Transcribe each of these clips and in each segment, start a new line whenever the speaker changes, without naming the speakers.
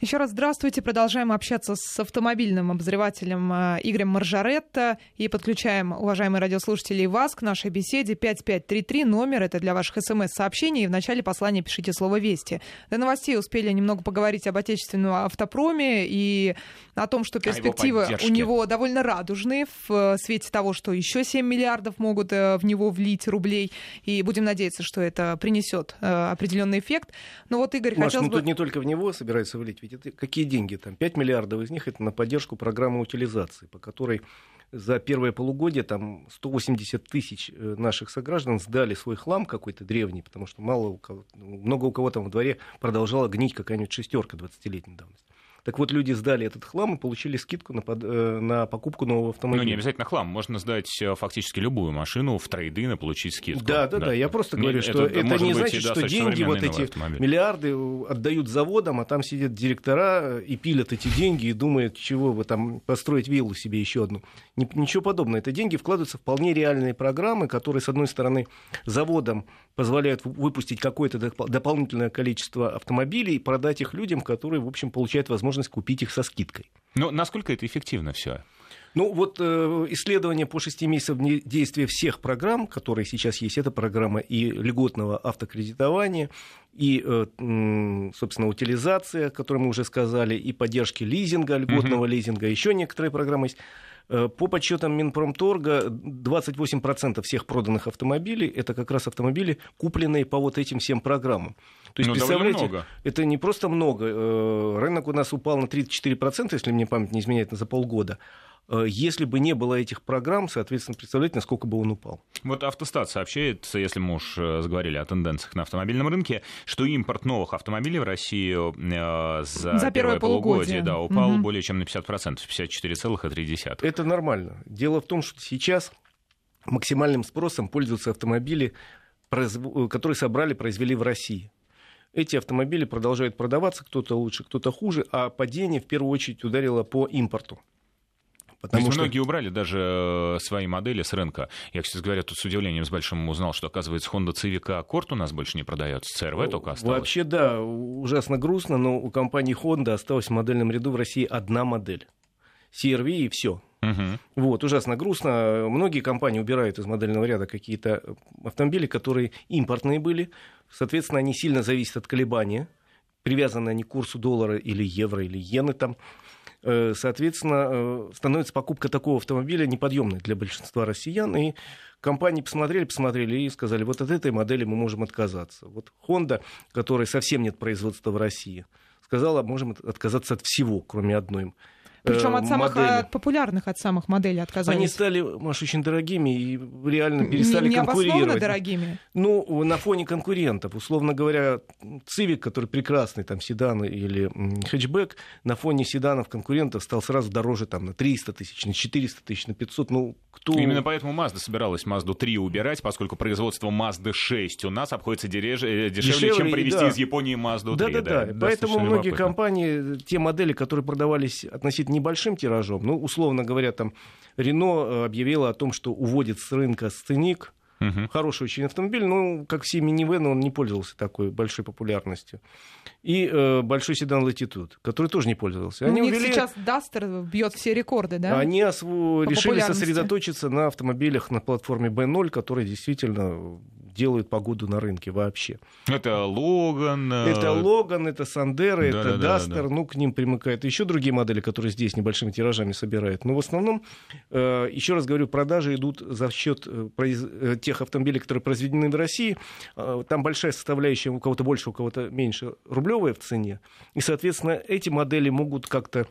Еще раз здравствуйте. Продолжаем общаться с автомобильным обозревателем э, Игорем Маржаретто и подключаем, уважаемые радиослушатели, вас к нашей беседе 5533. Номер это для ваших смс-сообщений. И в начале послания пишите слово «Вести». До новостей успели немного поговорить об отечественном автопроме и о том, что перспективы у него довольно радужные в э, свете того, что еще 7 миллиардов могут э, в него влить рублей. И будем надеяться, что это принесет определенный эффект. Но вот Игорь
Маш,
хотел
ну
бы...
тут не только в него собирается влить, ведь это какие деньги там? 5 миллиардов из них это на поддержку программы утилизации, по которой за первое полугодие там 180 тысяч э, наших сограждан сдали свой хлам какой-то древний, потому что мало у кого, много у кого там в дворе продолжала гнить какая-нибудь шестерка 20-летней давности. Так вот, люди сдали этот хлам и получили скидку на, под, э, на покупку нового автомобиля.
Ну, не обязательно хлам. Можно сдать э, фактически любую машину в трейдин и получить скидку.
Да, да, да. да. Я просто говорю, не, что это, это не значит, что деньги, вот эти автомобиль. миллиарды отдают заводам, а там сидят директора и пилят эти деньги и думают, чего вы там построить виллу себе еще одну. Ничего подобного. Это деньги вкладываются в вполне реальные программы, которые, с одной стороны, заводам позволяют выпустить какое-то дополнительное количество автомобилей и продать их людям, которые, в общем, получают возможность купить их со скидкой.
Но насколько это эффективно все?
Ну вот э, исследование по шести месяцам действия всех программ, которые сейчас есть, это программа и льготного автокредитования, и, э, собственно, утилизация, о которой мы уже сказали, и поддержки лизинга, льготного uh-huh. лизинга, еще некоторые программы есть. Э, по подсчетам Минпромторга, 28% всех проданных автомобилей это как раз автомобили, купленные по вот этим всем программам. То есть, ну, представляете, много. это не просто много. Э, рынок у нас упал на 34%, если мне память не изменяет, за полгода. Э, если бы не было этих программ, соответственно, представляете, насколько бы он упал.
Вот Автостат сообщает, если мы уж э, заговорили о тенденциях на автомобильном рынке, что импорт новых автомобилей в Россию э, за, за первое, полугодие, полугодие да, упал угу. более чем на 50%, 54,3%.
Это нормально. Дело в том, что сейчас максимальным спросом пользуются автомобили, которые собрали, произвели в России. Эти автомобили продолжают продаваться, кто-то лучше, кто-то хуже, а падение в первую очередь ударило по импорту.
Потому что... многие убрали даже э, свои модели с рынка. Я, кстати говоря, тут с удивлением с большим узнал, что, оказывается, Honda Civic Accord у нас больше не продается, CRV только осталось.
Вообще, да, ужасно грустно, но у компании Honda осталась в модельном ряду в России одна модель. CRV и все. Угу. Вот, ужасно грустно. Многие компании убирают из модельного ряда какие-то автомобили, которые импортные были. Соответственно, они сильно зависят от колебания. Привязаны они к курсу доллара или евро, или иены там. Э, соответственно, э, становится покупка такого автомобиля неподъемной для большинства россиян. И компании посмотрели, посмотрели и сказали, вот от этой модели мы можем отказаться. Вот Honda, которой совсем нет производства в России, сказала, можем отказаться от всего, кроме одной
причем от самых модели. от популярных от самых моделей отказались.
Они стали, Маш, очень дорогими и реально перестали не, конкурировать.
дорогими?
Ну, на фоне конкурентов. Условно говоря, Цивик, который прекрасный, там, седан или хэтчбэк, на фоне седанов конкурентов стал сразу дороже там, на 300 тысяч, на 400 тысяч, на 500. Ну, кто...
Именно поэтому Mazda собиралась Mazda 3 убирать, поскольку производство Mazda 6 у нас обходится дешевле, э, дешевле, дешевле чем привезти да. из Японии Mazda 3.
Да-да-да. Да, Поэтому многие компании, те модели, которые продавались относительно небольшим тиражом. Ну, условно говоря, там Рено э, объявила о том, что уводит с рынка сценик, Угу. Хороший очень автомобиль, но, как все минивены, он не пользовался такой большой популярностью. И э, большой седан Latitude, который тоже не пользовался.
Они у них увели... сейчас Duster бьет все рекорды, да?
Они осв... решили сосредоточиться на автомобилях на платформе B0, которые действительно делают погоду на рынке вообще.
Это Логан.
Э, это Логан, это Сандера, это Дастер, ну, к ним примыкают еще другие модели, которые здесь небольшими тиражами собирают. Но в основном, э, еще раз говорю, продажи идут за счет э, тех автомобилей, которые произведены в России. Там большая составляющая, у кого-то больше, у кого-то меньше, рублевая в цене. И, соответственно, эти модели могут как-то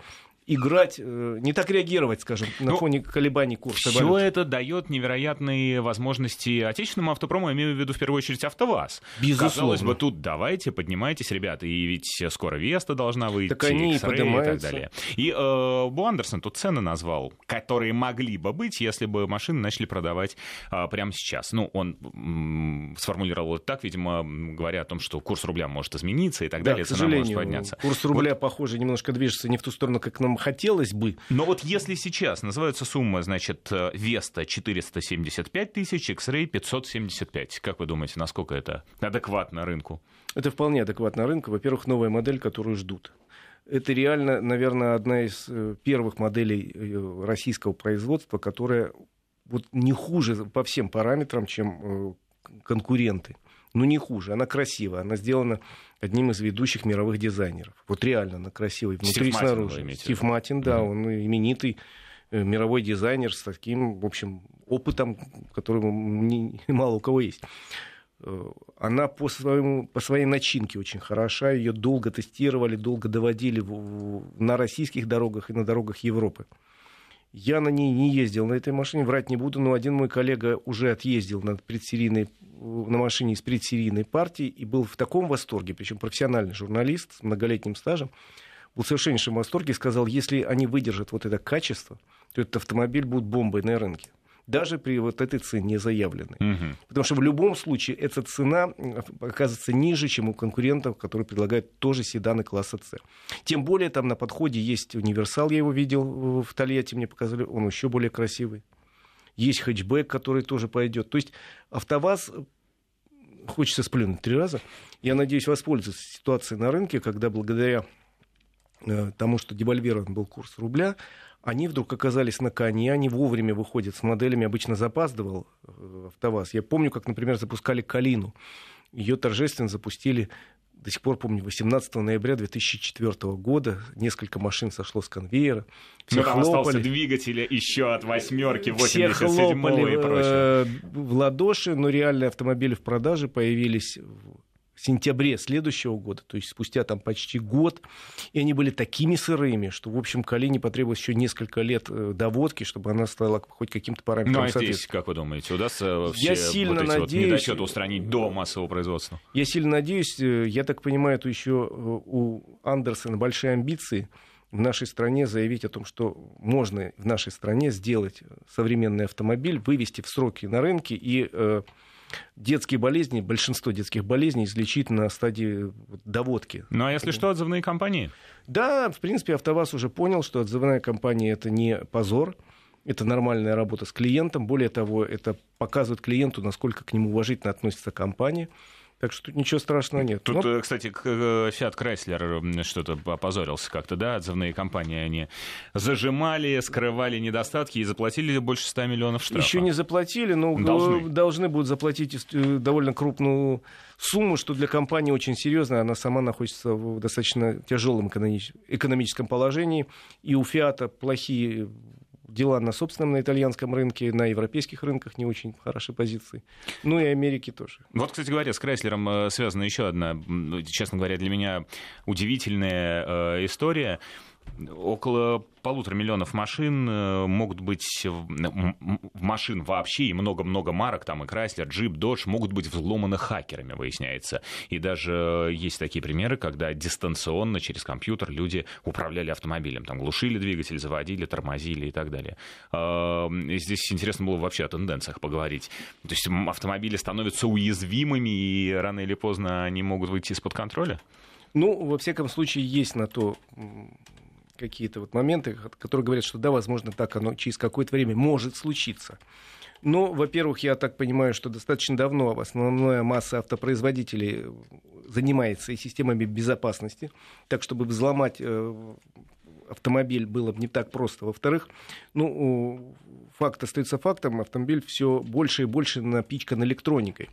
играть, э, не так реагировать, скажем, на ну, фоне колебаний курса
Все это дает невероятные возможности отечественному автопрому, я имею в виду в первую очередь АвтоВАЗ.
Безусловно.
Казалось бы, тут давайте, поднимайтесь, ребята, и ведь скоро Веста должна выйти,
так они и,
так далее. И э, Бу Андерсон тут цены назвал, которые могли бы быть, если бы машины начали продавать э, прямо сейчас. Ну, он м- сформулировал это так, видимо, говоря о том, что курс рубля может измениться и так
да,
далее,
цена может подняться. Курс рубля, вот. похоже, немножко движется не в ту сторону, как нам хотелось бы.
Но вот если сейчас называется сумма, значит, Веста 475 тысяч, X-Ray 575, как вы думаете, насколько это адекватно рынку?
Это вполне адекватно рынку. Во-первых, новая модель, которую ждут. это реально, наверное, одна из э, первых моделей э, российского производства, которая вот не хуже по всем параметрам, чем э, конкуренты. Ну, не хуже. Она красивая. Она сделана одним из ведущих мировых дизайнеров. Вот реально она красивая. Внутри
Стив
и снаружи.
Мартин,
Стив Матин, да, он именитый мировой дизайнер с таким, в общем, опытом, который мало у кого есть. Э, она по, своему, по своей начинке очень хороша, ее долго тестировали, долго доводили на российских дорогах и на дорогах Европы. Я на ней не ездил, на этой машине врать не буду, но один мой коллега уже отъездил на, предсерийной, на машине из предсерийной партии и был в таком восторге, причем профессиональный журналист с многолетним стажем, был в совершеннейшем восторге и сказал, если они выдержат вот это качество, то этот автомобиль будет бомбой на рынке даже при вот этой цене заявленной. Угу. Потому что в любом случае эта цена оказывается ниже, чем у конкурентов, которые предлагают тоже седаны класса С. Тем более там на подходе есть универсал, я его видел в Тольятти, мне показали, он еще более красивый. Есть хэтчбэк, который тоже пойдет. То есть АвтоВАЗ хочется сплюнуть три раза. Я надеюсь воспользоваться ситуацией на рынке, когда благодаря э, тому, что девальвирован был курс рубля, они вдруг оказались на коне, они вовремя выходят с моделями, обычно запаздывал э, АвтоВАЗ. Я помню, как, например, запускали «Калину». Ее торжественно запустили до сих пор помню, 18 ноября 2004 года несколько машин сошло с конвейера.
Все там хлопали. остался двигатель еще от восьмерки, 87 и прочее. Э,
в ладоши, но реальные автомобили в продаже появились сентябре следующего года, то есть спустя там почти год, и они были такими сырыми, что, в общем, Калине потребовалось еще несколько лет э, доводки, чтобы она стала хоть каким-то параметром
Ну, а здесь, как вы думаете, удастся все я сильно вот эти надеюсь, вот недочеты устранить до массового производства?
Я сильно надеюсь, э, я так понимаю, это еще э, у Андерсона большие амбиции в нашей стране заявить о том, что можно в нашей стране сделать современный автомобиль, вывести в сроки на рынке и детские болезни, большинство детских болезней излечить на стадии доводки.
Ну а если что, отзывные компании?
Да, в принципе, АвтоВАЗ уже понял, что отзывная компания это не позор, это нормальная работа с клиентом. Более того, это показывает клиенту, насколько к нему уважительно относится компания. Так что тут ничего страшного нет.
Тут, Но... Э, кстати, э, Fiat Chrysler что-то опозорился как-то, да, отзывные компании, они зажимали, скрывали недостатки и заплатили больше 100 миллионов штрафов.
Еще не заплатили, но должны, должны будут заплатить э, довольно крупную сумму, что для компании очень серьезно. Она сама находится в достаточно тяжелом экономическом положении. И у Фиата плохие дела на собственном, на итальянском рынке, на европейских рынках не очень хорошей позиции. Ну и Америки тоже.
Вот, кстати говоря, с Крайслером э, связана еще одна, честно говоря, для меня удивительная э, история около полутора миллионов машин э, могут быть машин вообще и много-много марок, там и Chrysler, Jeep, Dodge могут быть взломаны хакерами, выясняется. И даже есть такие примеры, когда дистанционно через компьютер люди управляли автомобилем, там глушили двигатель, заводили, тормозили и так далее. А, здесь интересно было вообще о тенденциях поговорить. То есть автомобили становятся уязвимыми, и рано или поздно они могут выйти из-под контроля?
Ну, во всяком случае, есть на то какие-то вот моменты, которые говорят, что да, возможно, так оно через какое-то время может случиться. Но, во-первых, я так понимаю, что достаточно давно основная масса автопроизводителей занимается и системами безопасности, так чтобы взломать э, автомобиль было бы не так просто. Во-вторых, ну, факт остается фактом, автомобиль все больше и больше напичкан электроникой.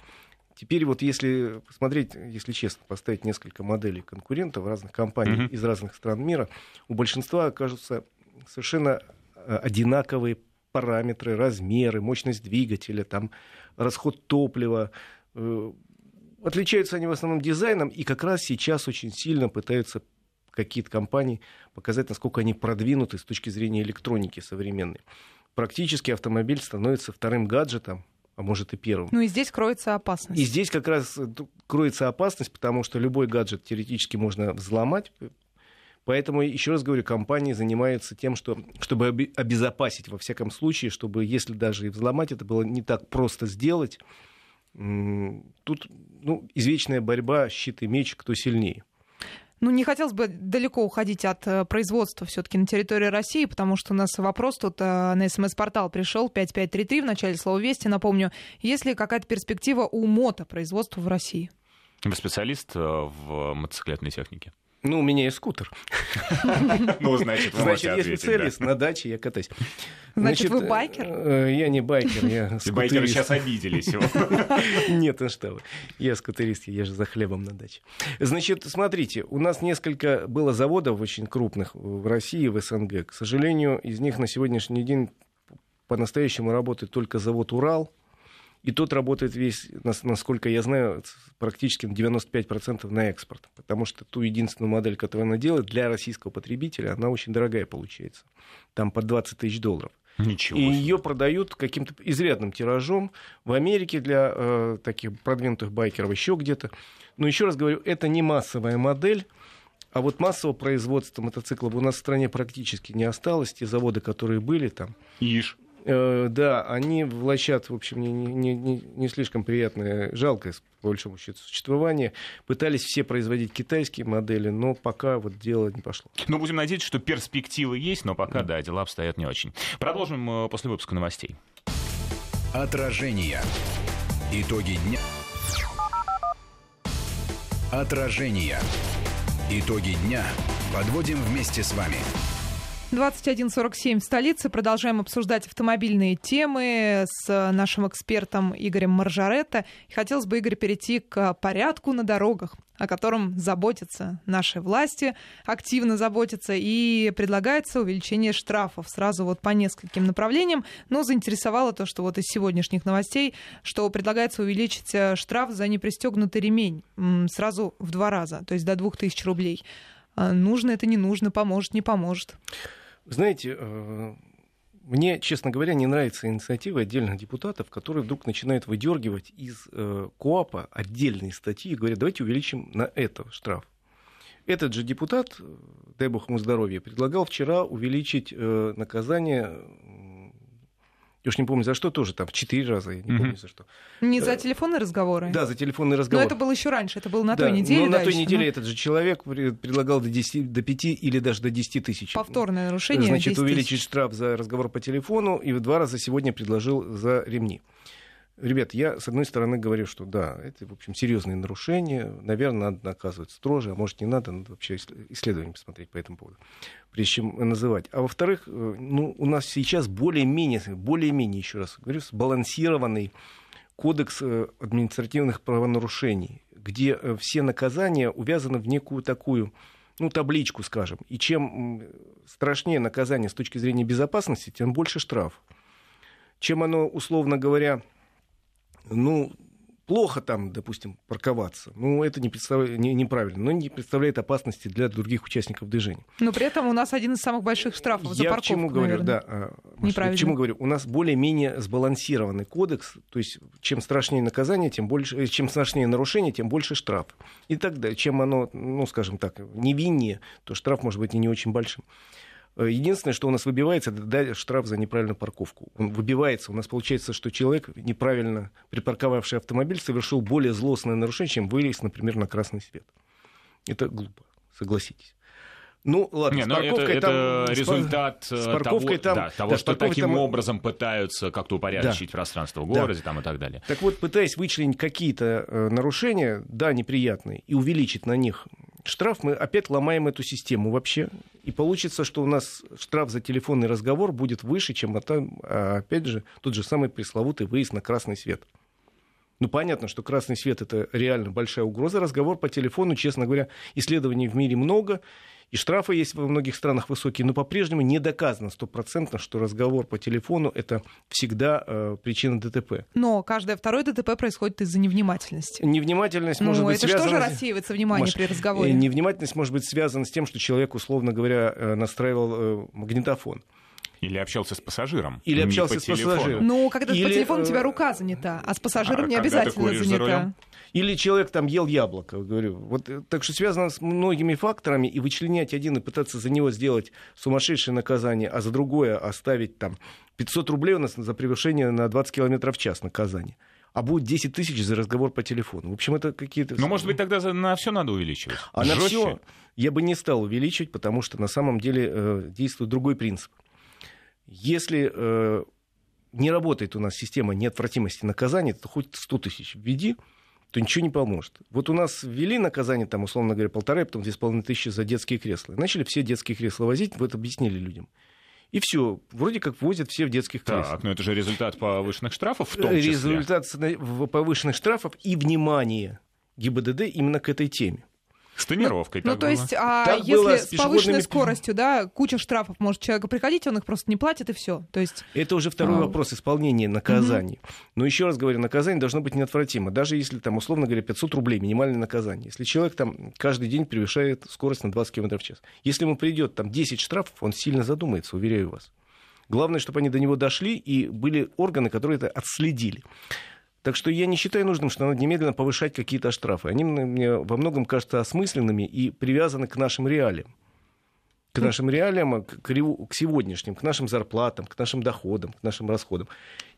Теперь вот если посмотреть, если честно, поставить несколько моделей конкурентов разных компаний mm-hmm. из разных стран мира, у большинства окажутся совершенно э, одинаковые параметры, размеры, мощность двигателя, там, расход топлива. Э, отличаются они в основном дизайном, и как раз сейчас очень сильно пытаются какие-то компании показать, насколько они продвинуты с точки зрения электроники современной. Практически автомобиль становится вторым гаджетом, а может и первым.
Ну и здесь кроется опасность.
И здесь как раз э, кроется опасность, потому что любой гаджет теоретически можно взломать. Поэтому, еще раз говорю, компании занимаются тем, что, чтобы обезопасить во всяком случае, чтобы, если даже и взломать, это было не так просто сделать. Тут ну, извечная борьба, щит и меч, кто сильнее.
Ну, не хотелось бы далеко уходить от э, производства все-таки на территории России, потому что у нас вопрос тут э, на смс-портал пришел 5533 в начале слова «Вести». Напомню, есть ли какая-то перспектива у мотопроизводства в России?
Вы специалист э, в мотоциклетной технике?
Ну, у меня есть скутер.
Ну, значит, вы
Значит, если целись, на даче я катаюсь.
Значит, вы байкер?
Э, я не байкер, я
Байкеры сейчас обиделись.
Нет, ну что вы. Я скутерист, я же за хлебом на даче. Значит, смотрите, у нас несколько было заводов очень крупных в России, в СНГ. К сожалению, из них на сегодняшний день по-настоящему работает только завод «Урал», и тот работает весь, насколько я знаю, практически на 95% на экспорт. Потому что ту единственную модель, которую она делает для российского потребителя, она очень дорогая получается. Там под 20 тысяч долларов.
Ничего.
И ее продают каким-то изрядным тиражом в Америке для э, таких продвинутых байкеров, еще где-то. Но еще раз говорю, это не массовая модель. А вот массового производства мотоциклов у нас в стране практически не осталось. Те заводы, которые были там.
Ишь.
Э, да, они влачат, в общем, не, не, не, не слишком приятное, жалкое, по большому счету, существование. Пытались все производить китайские модели, но пока вот дело не пошло.
Ну, будем надеяться, что перспективы есть, но пока, да, да дела обстоят не очень. Продолжим э, после выпуска новостей.
Отражение. Итоги дня. Отражение. Итоги дня подводим вместе с вами.
21.47 в столице. Продолжаем обсуждать автомобильные темы с нашим экспертом Игорем Маржаретто. Хотелось бы, Игорь, перейти к порядку на дорогах о котором заботятся наши власти, активно заботятся, и предлагается увеличение штрафов сразу вот по нескольким направлениям. Но заинтересовало то, что вот из сегодняшних новостей, что предлагается увеличить э, штраф за непристегнутый ремень сразу в два раза, то есть до 2000 рублей. А нужно это, не нужно, поможет, не поможет.
Знаете, э, мне, честно говоря, не нравится инициатива отдельных депутатов, которые вдруг начинают выдергивать из э, КОАПа отдельные статьи и говорят, давайте увеличим на это штраф. Этот же депутат, дай бог ему здоровья, предлагал вчера увеличить э, наказание я уж не помню за что, тоже там в четыре раза, я не mm-hmm. помню за что.
Не за э, телефонные разговоры?
Да, за телефонные разговоры.
Но это было еще раньше, это было на да, той неделе.
Но на той неделе но... этот же человек предлагал до, 10, до 5 или даже до 10 тысяч.
Повторное нарушение.
Значит, увеличить штраф за разговор по телефону и в два раза сегодня предложил за ремни. Ребят, я, с одной стороны, говорю, что да, это, в общем, серьезные нарушения, наверное, надо наказывать строже, а может, не надо, надо вообще исследование посмотреть по этому поводу, прежде чем называть. А во-вторых, э, ну, у нас сейчас более-менее, более-менее, еще раз говорю, сбалансированный кодекс э, административных правонарушений, где э, все наказания увязаны в некую такую ну, табличку, скажем. И чем страшнее наказание с точки зрения безопасности, тем больше штраф. Чем оно, условно говоря, ну, плохо там, допустим, парковаться, ну, это не представляет, не, неправильно, но не представляет опасности для других участников движения.
Но при этом у нас один из самых больших штрафов за
Я
парковку,
к чему говорю, наверное. да, а, Маша, к чему говорю, у нас более-менее сбалансированный кодекс, то есть чем страшнее наказание, тем больше, э, чем страшнее нарушение, тем больше штраф. И так далее. Чем оно, ну, скажем так, невиннее, то штраф может быть и не очень большим. Э, единственное, что у нас выбивается, это штраф за неправильную парковку. Он выбивается. У нас получается, что человек, неправильно припарковавший автомобиль, совершил более злостное нарушение, чем вылез, например, на красный свет. Это глупо, согласитесь. Ну, ладно,
Не, с ну, парковкой это, там... Это результат с э, парковкой того, там, да, того да, что таким там... образом пытаются как-то упорядочить да. пространство в городе да. там, и так далее.
Так вот, пытаясь вычленить какие-то э, нарушения, да, неприятные, и увеличить на них штраф, мы опять ломаем эту систему вообще. И получится, что у нас штраф за телефонный разговор будет выше, чем, а, опять же, тот же самый пресловутый выезд на красный свет. Ну, понятно, что красный свет – это реально большая угроза. Разговор по телефону, честно говоря, исследований в мире много. И штрафы есть во многих странах высокие, но по-прежнему не доказано стопроцентно, что разговор по телефону это всегда э, причина ДТП.
Но каждое второе ДТП происходит из-за невнимательности.
Невнимательность ну, может быть
это
связана...
что же рассеивается внимание Маш, при разговоре?
Невнимательность может быть связана с тем, что человек, условно говоря, э, настраивал э, магнитофон.
Или общался с пассажиром.
Или общался с пассажиром.
Ну, когда Или... по телефону у тебя рука занята, а с пассажиром а не обязательно занята.
Или человек там ел яблоко, говорю. Вот, э, так что связано с многими факторами, и вычленять один и пытаться за него сделать сумасшедшее наказание, а за другое оставить там 500 рублей у нас за превышение на 20 км в час наказание а будет 10 тысяч за разговор по телефону. В общем, это какие-то...
Ну, может быть, тогда на все надо увеличивать?
А Жестче. на все я бы не стал увеличивать, потому что на самом деле э, действует другой принцип. Если э, не работает у нас система неотвратимости наказания, то хоть 100 тысяч введи, то ничего не поможет. Вот у нас ввели наказание, там, условно говоря, полтора, потом две с половиной тысячи за детские кресла. Начали все детские кресла возить, вот объяснили людям. И все, вроде как возят все в детских креслах.
Так, но это же результат повышенных штрафов в том числе.
Результат повышенных штрафов и внимание ГИБДД именно к этой теме.
С тонировкой.
Ну, ну то есть, а так если с, с повышенной скоростью, да, куча штрафов может человека приходить, он их просто не платит, и все. То есть...
Это уже второй а... вопрос исполнения наказаний. Угу. Но еще раз говорю, наказание должно быть неотвратимо. Даже если там, условно говоря, 500 рублей минимальное наказание. Если человек там каждый день превышает скорость на 20 км в час. Если ему придет там 10 штрафов, он сильно задумается, уверяю вас. Главное, чтобы они до него дошли, и были органы, которые это отследили. Так что я не считаю нужным, что надо немедленно повышать какие-то штрафы. Они мне во многом кажутся осмысленными и привязаны к нашим реалиям. К нашим реалиям, к, к сегодняшним, к нашим зарплатам, к нашим доходам, к нашим расходам.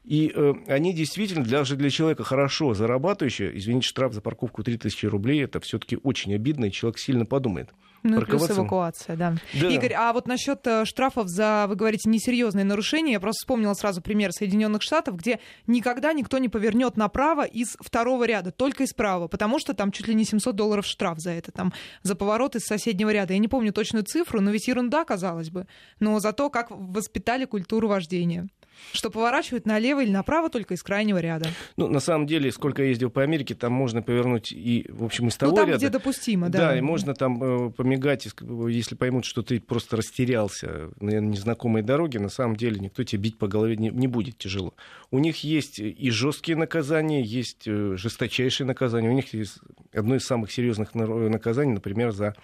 И э, они действительно, даже для человека хорошо зарабатывающего, извините, штраф за парковку 3000 рублей, это все-таки очень обидно, и человек сильно подумает.
Ну и плюс эвакуация, да. да. Игорь, а вот насчет э, штрафов за, вы говорите, несерьезные нарушения, я просто вспомнила сразу пример Соединенных Штатов, где никогда никто не повернет направо из второго ряда, только из правого, потому что там чуть ли не 700 долларов штраф за это, там, за поворот из соседнего ряда. Я не помню точную цифру, но ведь ерунда, казалось бы. Но зато как воспитали культуру вождения что поворачивают налево или направо только из крайнего ряда.
Ну, на самом деле, сколько я ездил по Америке, там можно повернуть и, в общем, из того
ну, там,
ряда.
где допустимо, да.
Да, и можно там э, помигать, если поймут, что ты просто растерялся на незнакомой дороге, на самом деле никто тебе бить по голове не, не будет тяжело. У них есть и жесткие наказания, есть э, жесточайшие наказания. У них есть одно из самых серьезных наказаний, например, за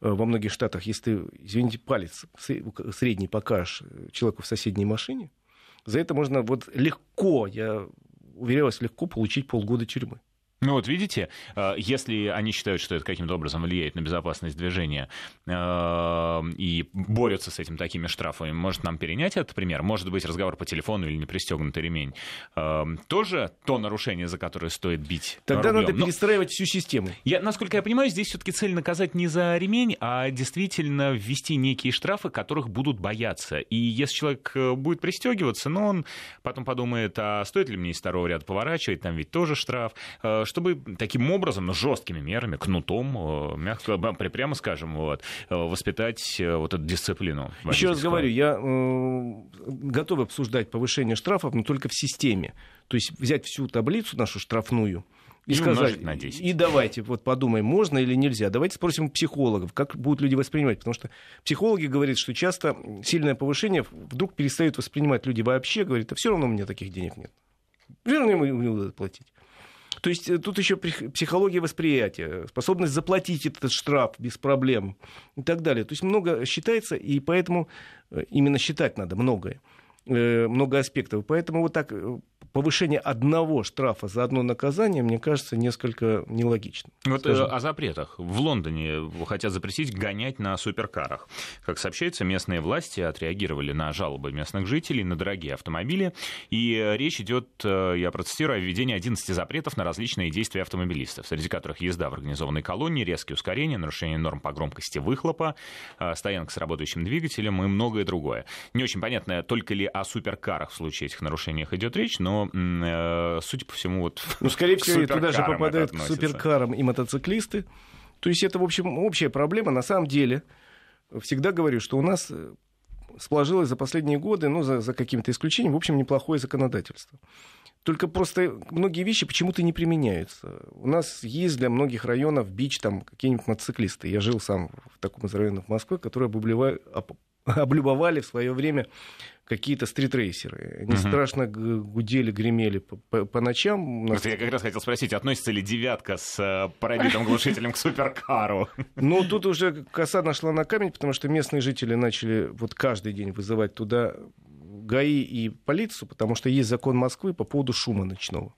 э, во многих штатах, если ты, извините, палец средний покажешь человеку в соседней машине, за это можно вот легко, я уверяю вас, легко получить полгода тюрьмы.
Ну вот видите, э, если они считают, что это каким-то образом влияет на безопасность движения э, и борются с этим такими штрафами, может нам перенять этот пример? Может быть разговор по телефону или не пристегнутый ремень? Э, тоже то нарушение, за которое стоит бить
Тогда
рублем.
надо перестраивать всю систему.
Я, насколько я понимаю, здесь все-таки цель наказать не за ремень, а действительно ввести некие штрафы, которых будут бояться. И если человек будет пристегиваться, но он потом подумает, а стоит ли мне из второго ряда поворачивать, там ведь тоже штраф, чтобы таким образом, жесткими мерами, кнутом, э, мягко, прямо скажем, вот, э, воспитать э, вот эту дисциплину.
Еще раз говорю, я э, готов обсуждать повышение штрафов, но только в системе. То есть взять всю таблицу нашу штрафную, и, и сказать, на 10. и давайте вот подумаем, можно или нельзя. Давайте спросим психологов, как будут люди воспринимать. Потому что психологи говорят, что часто сильное повышение вдруг перестают воспринимать люди вообще, говорят, а все равно у меня таких денег нет. Все равно мне надо платить. То есть э, тут еще психология восприятия, способность заплатить этот штраф без проблем и так далее. То есть много считается, и поэтому э, именно считать надо многое э, много аспектов. Поэтому вот так повышение одного штрафа за одно наказание, мне кажется, несколько нелогично.
Вот скажем. о запретах. В Лондоне хотят запретить гонять на суперкарах. Как сообщается, местные власти отреагировали на жалобы местных жителей на дорогие автомобили. И речь идет, э, я процитирую, о введении 11 запретов на различные действия автомобилистов, среди которых езда в организованной колонии, резкие ускорения, нарушение норм по громкости выхлопа, э, стоянка с работающим двигателем и многое другое. Не очень понятно, только ли о суперкарах в случае этих нарушениях идет речь, но э, судя по всему, вот...
Ну, скорее всего, туда же попадают к суперкарам и мотоциклисты. То есть это, в общем, общая проблема. На самом деле, всегда говорю, что у нас э, сложилось за последние годы, ну, за, за каким-то исключением, в общем, неплохое законодательство. Только просто многие вещи почему-то не применяются. У нас есть для многих районов бич там какие-нибудь мотоциклисты. Я жил сам в таком из районов Москвы, которые облюбовали в свое время какие-то стритрейсеры. Они uh-huh. страшно гудели, гремели по, по, по ночам.
Нас... Я как раз хотел спросить, относится ли девятка с э, пробитым глушителем к суперкару?
Ну, тут уже коса нашла на камень, потому что местные жители начали вот каждый день вызывать туда ГАИ и полицию, потому что есть закон Москвы по поводу шума ночного.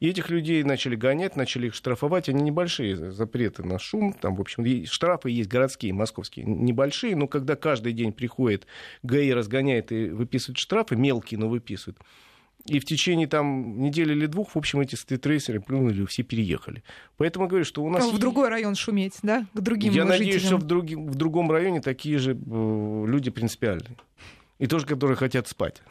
И этих людей начали гонять, начали их штрафовать. Они небольшие запреты на шум. Там, в общем, штрафы есть городские, московские, небольшие. Но когда каждый день приходит ГАИ, разгоняет и выписывает штрафы, мелкие, но выписывают, и в течение там недели или двух, в общем, эти стритрейсеры плюнули, все переехали. Поэтому говорю, что у нас...
В другой район шуметь, да? К другим
Я
жителям.
надеюсь, что в, друг... в другом районе такие же э, люди принципиальные. И тоже, которые хотят спать.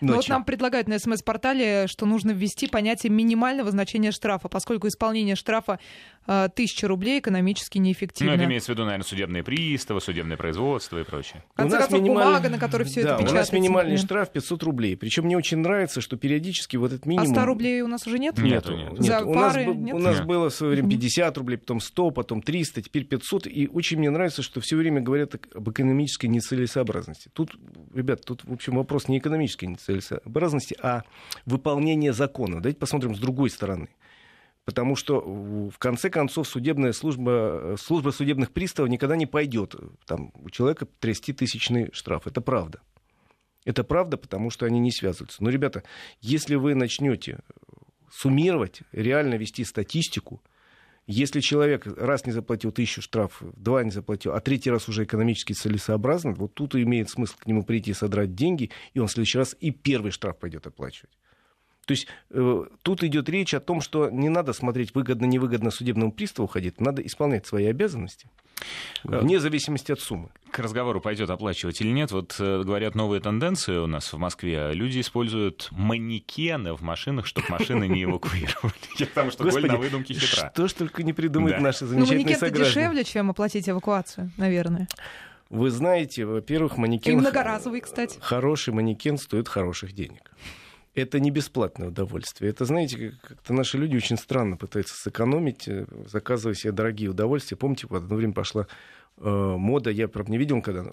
Ну вот нам предлагают на СМС-портале, что нужно ввести понятие минимального значения штрафа, поскольку исполнение штрафа э, тысяча рублей экономически неэффективно.
Ну, это имеется в виду, наверное, судебные приставы, судебное производство и прочее.
В конце у нас концов, минималь... бумага, на которой все
да,
это печатается.
у нас минимальный штраф 500 рублей. Причем мне очень нравится, что периодически вот этот минимум...
А 100 рублей у нас уже нет?
Нет, нет. нет. За у пары нас, нет? У нас нет. было в свое время 50 рублей, потом 100, потом 300, теперь 500. И очень мне нравится, что все время говорят об экономической нецелесообразности. Тут, ребят, тут, в общем, вопрос не экономической нецелесообразности, а выполнения закона. Давайте посмотрим с другой стороны. Потому что, в конце концов, судебная служба, служба судебных приставов никогда не пойдет там, у человека трясти тысячный штраф. Это правда. Это правда, потому что они не связываются. Но, ребята, если вы начнете суммировать, реально вести статистику, если человек раз не заплатил тысячу штраф, два не заплатил, а третий раз уже экономически целесообразно, вот тут имеет смысл к нему прийти и содрать деньги, и он в следующий раз и первый штраф пойдет оплачивать. То есть э, тут идет речь о том, что не надо смотреть выгодно-невыгодно судебному приставу ходить, надо исполнять свои обязанности. Э, вне зависимости от суммы.
К разговору пойдет оплачивать или нет. Вот э, говорят новые тенденции у нас в Москве. Люди используют манекены в машинах, чтобы машины не эвакуировали. Потому что голь на выдумке хитра.
Что ж только не придумают наши ну, замечательные
сограждане. манекен дешевле, чем оплатить эвакуацию, наверное.
Вы знаете, во-первых, манекен... И
многоразовый, кстати.
Хороший манекен стоит хороших денег это не бесплатное удовольствие. Это, знаете, как-то наши люди очень странно пытаются сэкономить, э, заказывая себе дорогие удовольствия. Помните, в одно время пошла э, мода, я, правда, не видел когда,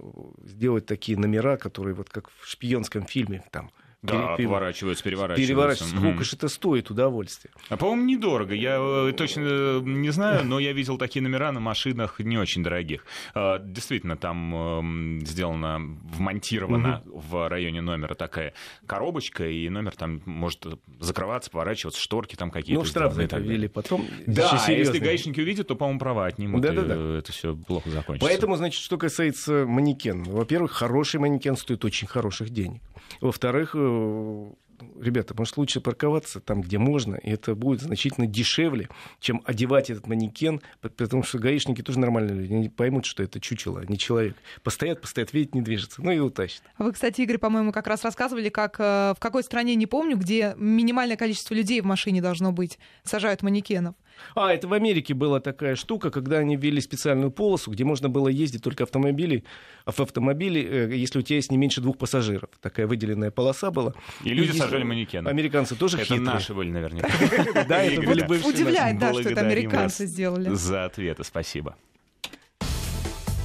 сделать такие номера, которые вот как в шпионском фильме, там,
да, пере, поворачиваются, переворачиваются. Переворачиваются.
Сколько же это стоит удовольствие?
А, по-моему, недорого. Я э, точно э, не знаю, но я видел такие номера на машинах не очень дорогих. А, действительно, там эм, сделано, вмонтирована угу. в районе номера такая коробочка, и номер там может закрываться, поворачиваться, шторки там какие-то.
Ну, штраф за это ввели потом.
Да, а если гаишники увидят, то, по-моему, права отнимут. Да, да, да. Это все плохо закончится.
Поэтому, значит, что касается манекен. Во-первых, хороший манекен стоит очень хороших денег. Во-вторых, э, ребята, может лучше парковаться там, где можно, и это будет значительно дешевле, чем одевать этот манекен, потому что гаишники тоже нормальные люди, они поймут, что это чучело, а не человек. Постоят, постоят, видят, не движется, ну и утащат.
Вы, кстати, Игорь, по-моему, как раз рассказывали, как э, в какой стране, не помню, где минимальное количество людей в машине должно быть, сажают манекенов.
А, это в Америке была такая штука, когда они ввели специальную полосу, где можно было ездить только автомобили, а в автомобиле, э, если у тебя есть не меньше двух пассажиров. Такая выделенная полоса была.
И люди и сажали манекены.
Американцы тоже
Это
хитрые.
наши были наверняка.
Да, это были бывшие
Удивляет, да, что это американцы сделали.
За ответы, спасибо.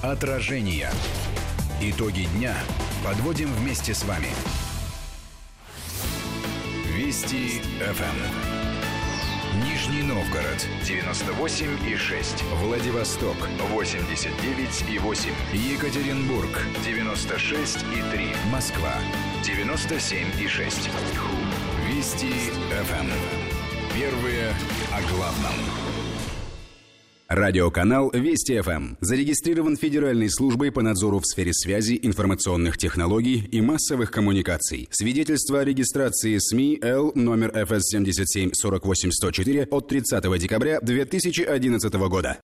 Отражение. Итоги дня подводим вместе с вами. Вести ФМ. Нижний Новгород 98 и 6. Владивосток 89 и 8. Екатеринбург 96 и 3. Москва 97 и 6. Вести ФМ. Первые о главном. Радиоканал Вести ФМ зарегистрирован Федеральной службой по надзору в сфере связи, информационных технологий и массовых коммуникаций. Свидетельство о регистрации СМИ Л номер ФС 77 48 104 от 30 декабря 2011 года.